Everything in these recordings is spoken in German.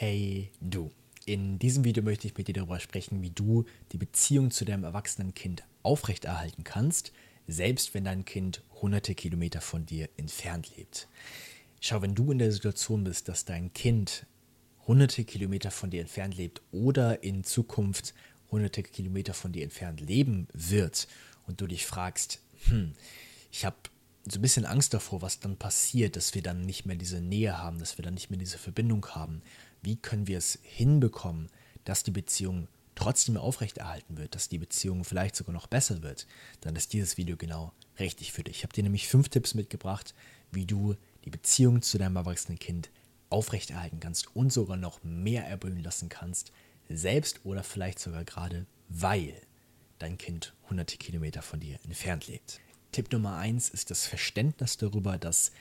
Hey du, in diesem Video möchte ich mit dir darüber sprechen, wie du die Beziehung zu deinem erwachsenen Kind aufrechterhalten kannst, selbst wenn dein Kind hunderte Kilometer von dir entfernt lebt. Schau, wenn du in der Situation bist, dass dein Kind hunderte Kilometer von dir entfernt lebt oder in Zukunft hunderte Kilometer von dir entfernt leben wird und du dich fragst, hm, ich habe so ein bisschen Angst davor, was dann passiert, dass wir dann nicht mehr diese Nähe haben, dass wir dann nicht mehr diese Verbindung haben. Wie können wir es hinbekommen, dass die Beziehung trotzdem aufrechterhalten wird, dass die Beziehung vielleicht sogar noch besser wird, dann ist dieses Video genau richtig für dich. Ich habe dir nämlich fünf Tipps mitgebracht, wie du die Beziehung zu deinem erwachsenen Kind aufrechterhalten kannst und sogar noch mehr erblühen lassen kannst, selbst oder vielleicht sogar gerade weil dein Kind hunderte Kilometer von dir entfernt lebt. Tipp Nummer eins ist das Verständnis darüber, dass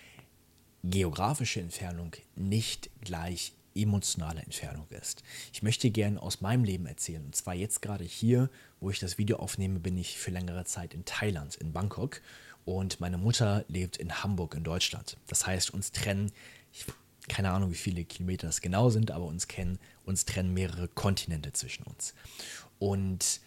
geografische Entfernung nicht gleich emotionale Entfernung ist. Ich möchte gerne aus meinem Leben erzählen. Und zwar jetzt gerade hier, wo ich das Video aufnehme, bin ich für längere Zeit in Thailand, in Bangkok. Und meine Mutter lebt in Hamburg in Deutschland. Das heißt, uns trennen, ich, keine Ahnung, wie viele Kilometer das genau sind, aber uns kennen, uns trennen mehrere Kontinente zwischen uns. Und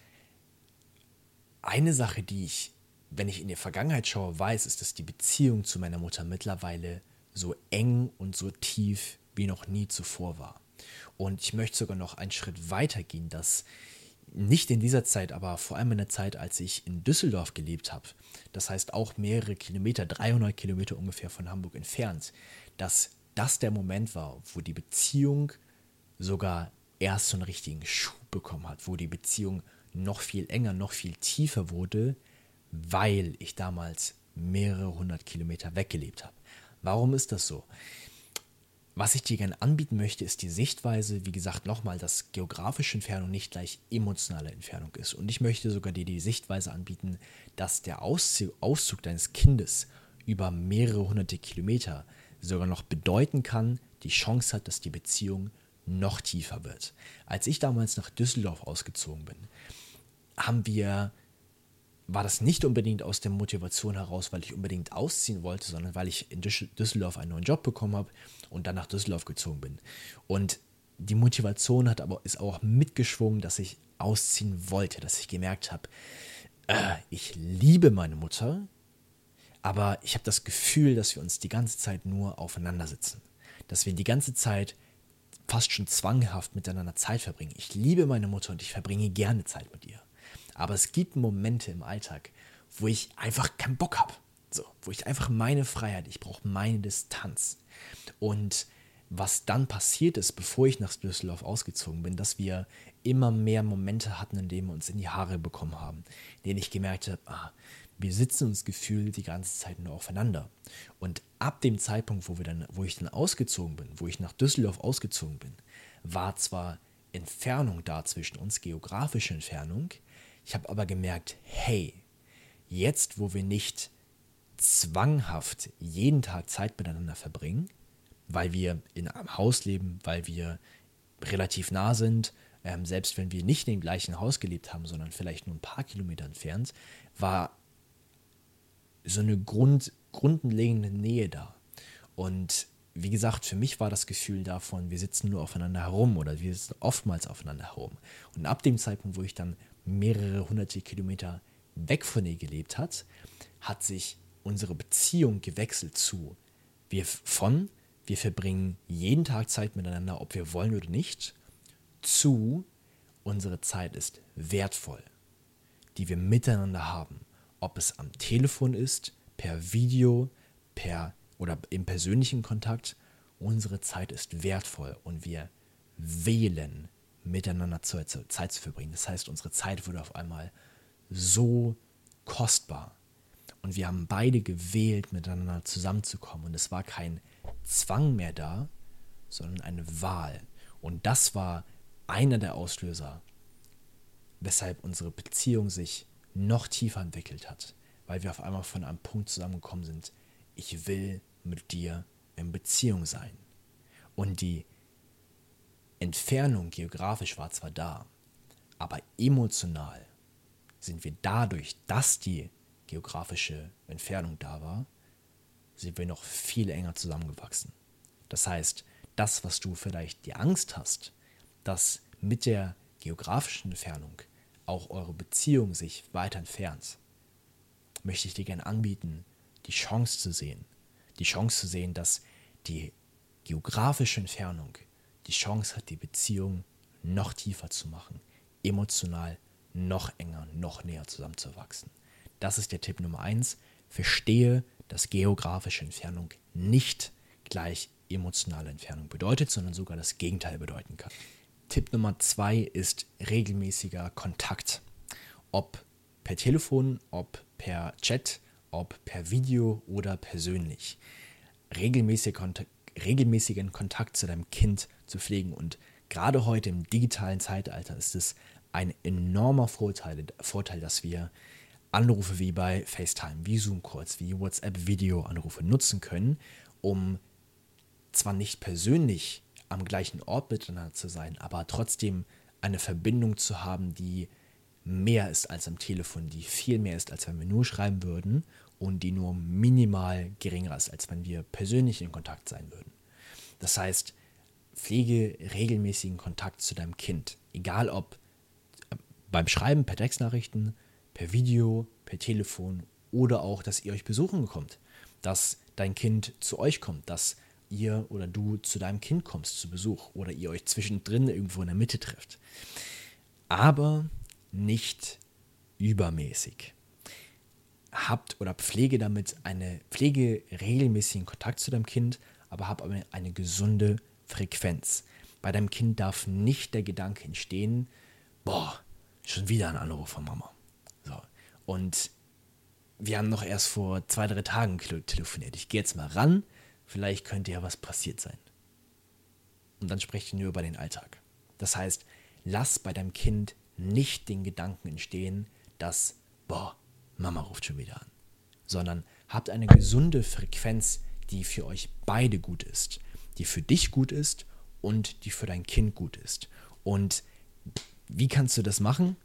eine Sache, die ich wenn ich in die Vergangenheit schaue, weiß, ist, dass die Beziehung zu meiner Mutter mittlerweile so eng und so tief wie noch nie zuvor war. Und ich möchte sogar noch einen Schritt weiter gehen, dass nicht in dieser Zeit, aber vor allem in der Zeit, als ich in Düsseldorf gelebt habe, das heißt auch mehrere Kilometer, 300 Kilometer ungefähr von Hamburg entfernt, dass das der Moment war, wo die Beziehung sogar erst so einen richtigen Schub bekommen hat, wo die Beziehung noch viel enger, noch viel tiefer wurde, weil ich damals mehrere hundert Kilometer weggelebt habe. Warum ist das so? Was ich dir gerne anbieten möchte, ist die Sichtweise, wie gesagt, nochmal, dass geografische Entfernung nicht gleich emotionale Entfernung ist. Und ich möchte sogar dir die Sichtweise anbieten, dass der Auszug, Auszug deines Kindes über mehrere hunderte Kilometer sogar noch bedeuten kann, die Chance hat, dass die Beziehung noch tiefer wird. Als ich damals nach Düsseldorf ausgezogen bin, haben wir war das nicht unbedingt aus der Motivation heraus, weil ich unbedingt ausziehen wollte, sondern weil ich in Düsseldorf einen neuen Job bekommen habe und dann nach Düsseldorf gezogen bin. Und die Motivation hat aber ist auch mitgeschwungen, dass ich ausziehen wollte, dass ich gemerkt habe, äh, ich liebe meine Mutter, aber ich habe das Gefühl, dass wir uns die ganze Zeit nur aufeinander sitzen, dass wir die ganze Zeit fast schon zwanghaft miteinander Zeit verbringen. Ich liebe meine Mutter und ich verbringe gerne Zeit mit ihr. Aber es gibt Momente im Alltag, wo ich einfach keinen Bock habe. So, wo ich einfach meine Freiheit, ich brauche meine Distanz. Und was dann passiert ist, bevor ich nach Düsseldorf ausgezogen bin, dass wir immer mehr Momente hatten, in denen wir uns in die Haare bekommen haben, in denen ich gemerkt habe, ah, wir sitzen uns gefühlt die ganze Zeit nur aufeinander. Und ab dem Zeitpunkt, wo, wir dann, wo ich dann ausgezogen bin, wo ich nach Düsseldorf ausgezogen bin, war zwar Entfernung da zwischen uns, geografische Entfernung, ich habe aber gemerkt, hey, jetzt wo wir nicht zwanghaft jeden Tag Zeit miteinander verbringen, weil wir in einem Haus leben, weil wir relativ nah sind, ähm, selbst wenn wir nicht in dem gleichen Haus gelebt haben, sondern vielleicht nur ein paar Kilometer entfernt, war so eine Grund, grundlegende Nähe da. Und wie gesagt, für mich war das Gefühl davon, wir sitzen nur aufeinander herum oder wir sitzen oftmals aufeinander herum. Und ab dem Zeitpunkt, wo ich dann mehrere hunderte Kilometer weg von ihr gelebt hat, hat sich unsere Beziehung gewechselt zu wir von wir verbringen jeden Tag Zeit miteinander, ob wir wollen oder nicht, zu unsere Zeit ist wertvoll, die wir miteinander haben, ob es am Telefon ist, per Video, per oder im persönlichen Kontakt, unsere Zeit ist wertvoll und wir wählen miteinander Zeit zu verbringen. Das heißt, unsere Zeit wurde auf einmal so kostbar. Und wir haben beide gewählt, miteinander zusammenzukommen. Und es war kein Zwang mehr da, sondern eine Wahl. Und das war einer der Auslöser, weshalb unsere Beziehung sich noch tiefer entwickelt hat. Weil wir auf einmal von einem Punkt zusammengekommen sind, ich will mit dir in Beziehung sein. Und die Entfernung geografisch war zwar da, aber emotional sind wir dadurch, dass die geografische Entfernung da war, sind wir noch viel enger zusammengewachsen. Das heißt, das, was du vielleicht die Angst hast, dass mit der geografischen Entfernung auch eure Beziehung sich weiter entfernt, möchte ich dir gerne anbieten, die Chance zu sehen. Die Chance zu sehen, dass die geografische Entfernung die Chance hat, die Beziehung noch tiefer zu machen, emotional noch enger, noch näher zusammenzuwachsen. Das ist der Tipp Nummer eins. Verstehe, dass geografische Entfernung nicht gleich emotionale Entfernung bedeutet, sondern sogar das Gegenteil bedeuten kann. Tipp Nummer zwei ist regelmäßiger Kontakt. Ob per Telefon, ob per Chat, ob per Video oder persönlich. Regelmäßig Kontakt, regelmäßigen Kontakt zu deinem Kind zu pflegen. Und gerade heute im digitalen Zeitalter ist es ein enormer Vorteil, Vorteil dass wir Anrufe wie bei FaceTime, wie Zoom-Calls, wie WhatsApp-Video-Anrufe nutzen können, um zwar nicht persönlich am gleichen Ort miteinander zu sein, aber trotzdem eine Verbindung zu haben, die mehr ist als am Telefon, die viel mehr ist, als wenn wir nur schreiben würden und die nur minimal geringer ist, als wenn wir persönlich in Kontakt sein würden. Das heißt, pflege regelmäßigen Kontakt zu deinem Kind, egal ob äh, beim Schreiben per Textnachrichten, per Video, per Telefon oder auch, dass ihr euch besuchen kommt, dass dein Kind zu euch kommt, dass ihr oder du zu deinem Kind kommst zu Besuch oder ihr euch zwischendrin irgendwo in der Mitte trifft. Aber nicht übermäßig. Habt oder pflege damit eine, pflege regelmäßigen Kontakt zu deinem Kind, aber hab eine, eine gesunde Frequenz. Bei deinem Kind darf nicht der Gedanke entstehen, boah, schon wieder ein Anruf von Mama. So. Und wir haben noch erst vor zwei, drei Tagen telefoniert. Ich gehe jetzt mal ran, vielleicht könnte ja was passiert sein. Und dann spreche ich nur über den Alltag. Das heißt, lass bei deinem Kind nicht den Gedanken entstehen, dass, boah, Mama ruft schon wieder an. Sondern habt eine gesunde Frequenz, die für euch beide gut ist. Die für dich gut ist und die für dein Kind gut ist. Und wie kannst du das machen?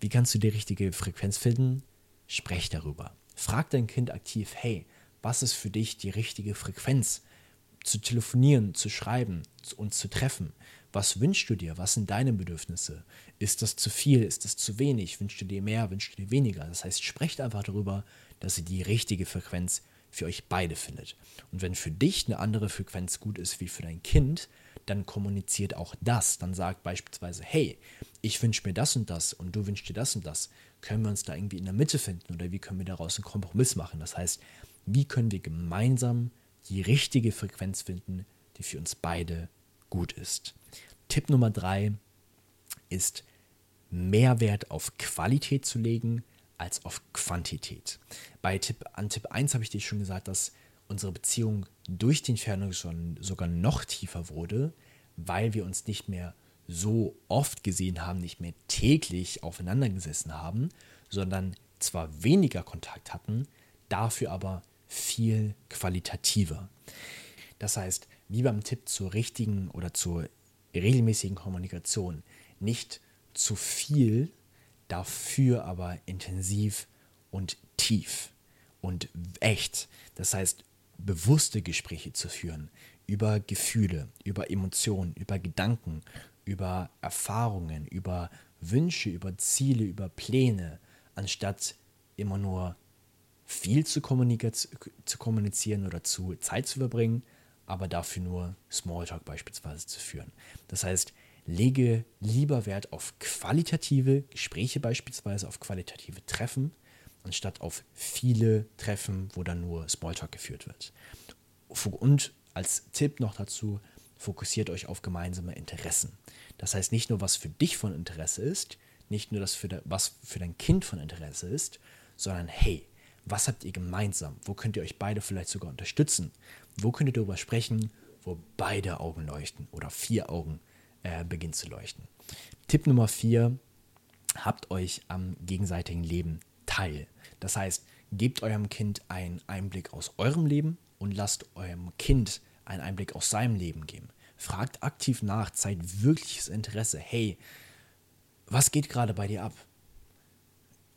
Wie kannst du die richtige Frequenz finden? Sprech darüber. Frag dein Kind aktiv, hey, was ist für dich die richtige Frequenz? Zu telefonieren, zu schreiben und zu treffen. Was wünschst du dir? Was sind deine Bedürfnisse? Ist das zu viel? Ist das zu wenig? Wünschst du dir mehr? Wünschst du dir weniger? Das heißt, sprecht einfach darüber, dass ihr die richtige Frequenz für euch beide findet. Und wenn für dich eine andere Frequenz gut ist wie für dein Kind, dann kommuniziert auch das. Dann sagt beispielsweise, hey, ich wünsche mir das und das und du wünschst dir das und das. Können wir uns da irgendwie in der Mitte finden oder wie können wir daraus einen Kompromiss machen? Das heißt, wie können wir gemeinsam die richtige Frequenz finden, die für uns beide gut ist. Tipp Nummer drei ist, Mehrwert auf Qualität zu legen als auf Quantität. Bei Tipp, an Tipp 1 habe ich dir schon gesagt, dass unsere Beziehung durch die Entfernung schon sogar noch tiefer wurde, weil wir uns nicht mehr so oft gesehen haben, nicht mehr täglich aufeinander gesessen haben, sondern zwar weniger Kontakt hatten, dafür aber viel qualitativer. Das heißt, wie beim Tipp zur richtigen oder zur regelmäßigen Kommunikation, nicht zu viel, dafür aber intensiv und tief und echt. Das heißt, bewusste Gespräche zu führen über Gefühle, über Emotionen, über Gedanken, über Erfahrungen, über Wünsche, über Ziele, über Pläne, anstatt immer nur viel zu, zu kommunizieren oder zu Zeit zu verbringen, aber dafür nur Smalltalk beispielsweise zu führen. Das heißt, lege lieber Wert auf qualitative Gespräche beispielsweise, auf qualitative Treffen, anstatt auf viele Treffen, wo dann nur Smalltalk geführt wird. Und als Tipp noch dazu, fokussiert euch auf gemeinsame Interessen. Das heißt nicht nur, was für dich von Interesse ist, nicht nur das, für was für dein Kind von Interesse ist, sondern hey, was habt ihr gemeinsam? Wo könnt ihr euch beide vielleicht sogar unterstützen? Wo könnt ihr darüber sprechen, wo beide Augen leuchten oder vier Augen äh, beginnen zu leuchten? Tipp Nummer vier, habt euch am gegenseitigen Leben teil. Das heißt, gebt eurem Kind einen Einblick aus eurem Leben und lasst eurem Kind einen Einblick aus seinem Leben geben. Fragt aktiv nach, zeigt wirkliches Interesse. Hey, was geht gerade bei dir ab?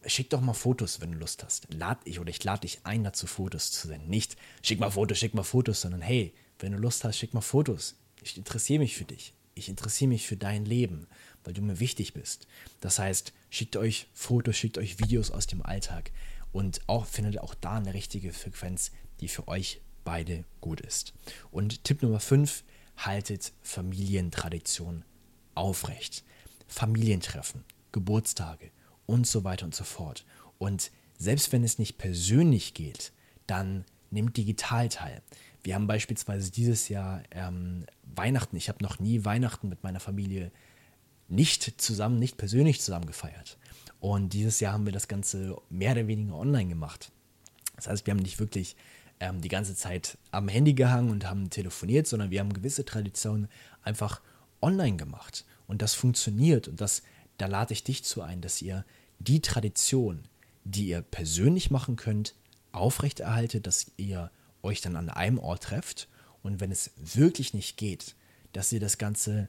Schick doch mal Fotos, wenn du Lust hast. Lad ich oder ich lade dich ein, dazu Fotos zu senden. Nicht schick mal Fotos, schick mal Fotos, sondern hey, Wenn du Lust hast, schick mal Fotos. Ich interessiere mich für dich. Ich interessiere mich für dein Leben, weil du mir wichtig bist. Das heißt, schickt euch Fotos, schickt euch Videos aus dem Alltag und auch findet auch da eine richtige Frequenz, die für euch beide gut ist. Und Tipp Nummer 5, haltet Familientradition aufrecht. Familientreffen, Geburtstage und so weiter und so fort. Und selbst wenn es nicht persönlich geht, dann nehmt digital teil. Wir haben beispielsweise dieses Jahr ähm, Weihnachten. Ich habe noch nie Weihnachten mit meiner Familie nicht zusammen, nicht persönlich zusammen gefeiert. Und dieses Jahr haben wir das Ganze mehr oder weniger online gemacht. Das heißt, wir haben nicht wirklich ähm, die ganze Zeit am Handy gehangen und haben telefoniert, sondern wir haben gewisse Traditionen einfach online gemacht. Und das funktioniert. Und das, da lade ich dich zu ein, dass ihr die Tradition, die ihr persönlich machen könnt, aufrechterhaltet, dass ihr euch dann an einem Ort trefft und wenn es wirklich nicht geht, dass ihr das Ganze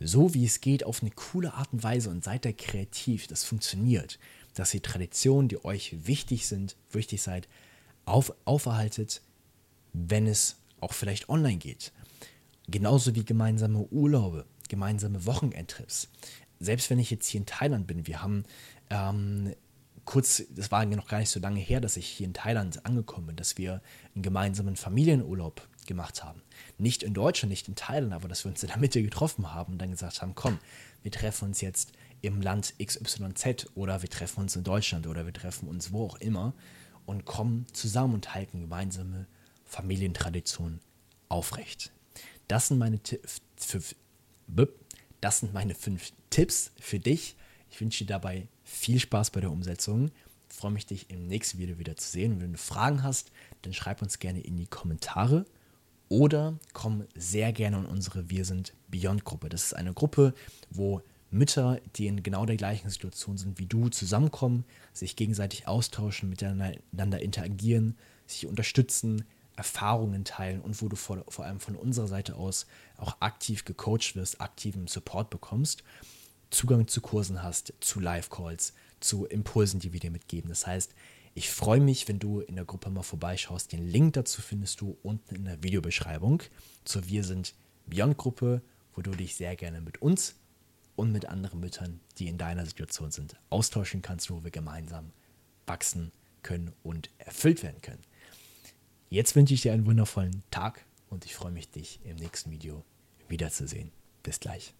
so wie es geht auf eine coole Art und Weise und seid da kreativ, das funktioniert, dass ihr Traditionen, die euch wichtig sind, wichtig seid, auf, auferhaltet, wenn es auch vielleicht online geht. Genauso wie gemeinsame Urlaube, gemeinsame Wochenendtrips. Selbst wenn ich jetzt hier in Thailand bin, wir haben ähm, kurz, das war noch gar nicht so lange her, dass ich hier in Thailand angekommen bin, dass wir einen gemeinsamen Familienurlaub gemacht haben. Nicht in Deutschland, nicht in Thailand, aber dass wir uns in der Mitte getroffen haben und dann gesagt haben, komm, wir treffen uns jetzt im Land XYZ oder wir treffen uns in Deutschland oder wir treffen uns wo auch immer und kommen zusammen und halten gemeinsame Familientraditionen aufrecht. Das sind meine, das sind meine fünf Tipps für dich. Ich wünsche dir dabei viel Spaß bei der Umsetzung. Ich freue mich, dich im nächsten Video wieder zu sehen. Wenn du Fragen hast, dann schreib uns gerne in die Kommentare oder komm sehr gerne in unsere Wir sind Beyond Gruppe. Das ist eine Gruppe, wo Mütter, die in genau der gleichen Situation sind wie du, zusammenkommen, sich gegenseitig austauschen, miteinander interagieren, sich unterstützen, Erfahrungen teilen und wo du vor, vor allem von unserer Seite aus auch aktiv gecoacht wirst, aktiven Support bekommst, Zugang zu Kursen hast, zu Live-Calls, zu Impulsen, die wir dir mitgeben. Das heißt, ich freue mich, wenn du in der Gruppe mal vorbeischaust. Den Link dazu findest du unten in der Videobeschreibung zur Wir sind Beyond Gruppe, wo du dich sehr gerne mit uns und mit anderen Müttern, die in deiner Situation sind, austauschen kannst, wo wir gemeinsam wachsen können und erfüllt werden können. Jetzt wünsche ich dir einen wundervollen Tag und ich freue mich, dich im nächsten Video wiederzusehen. Bis gleich.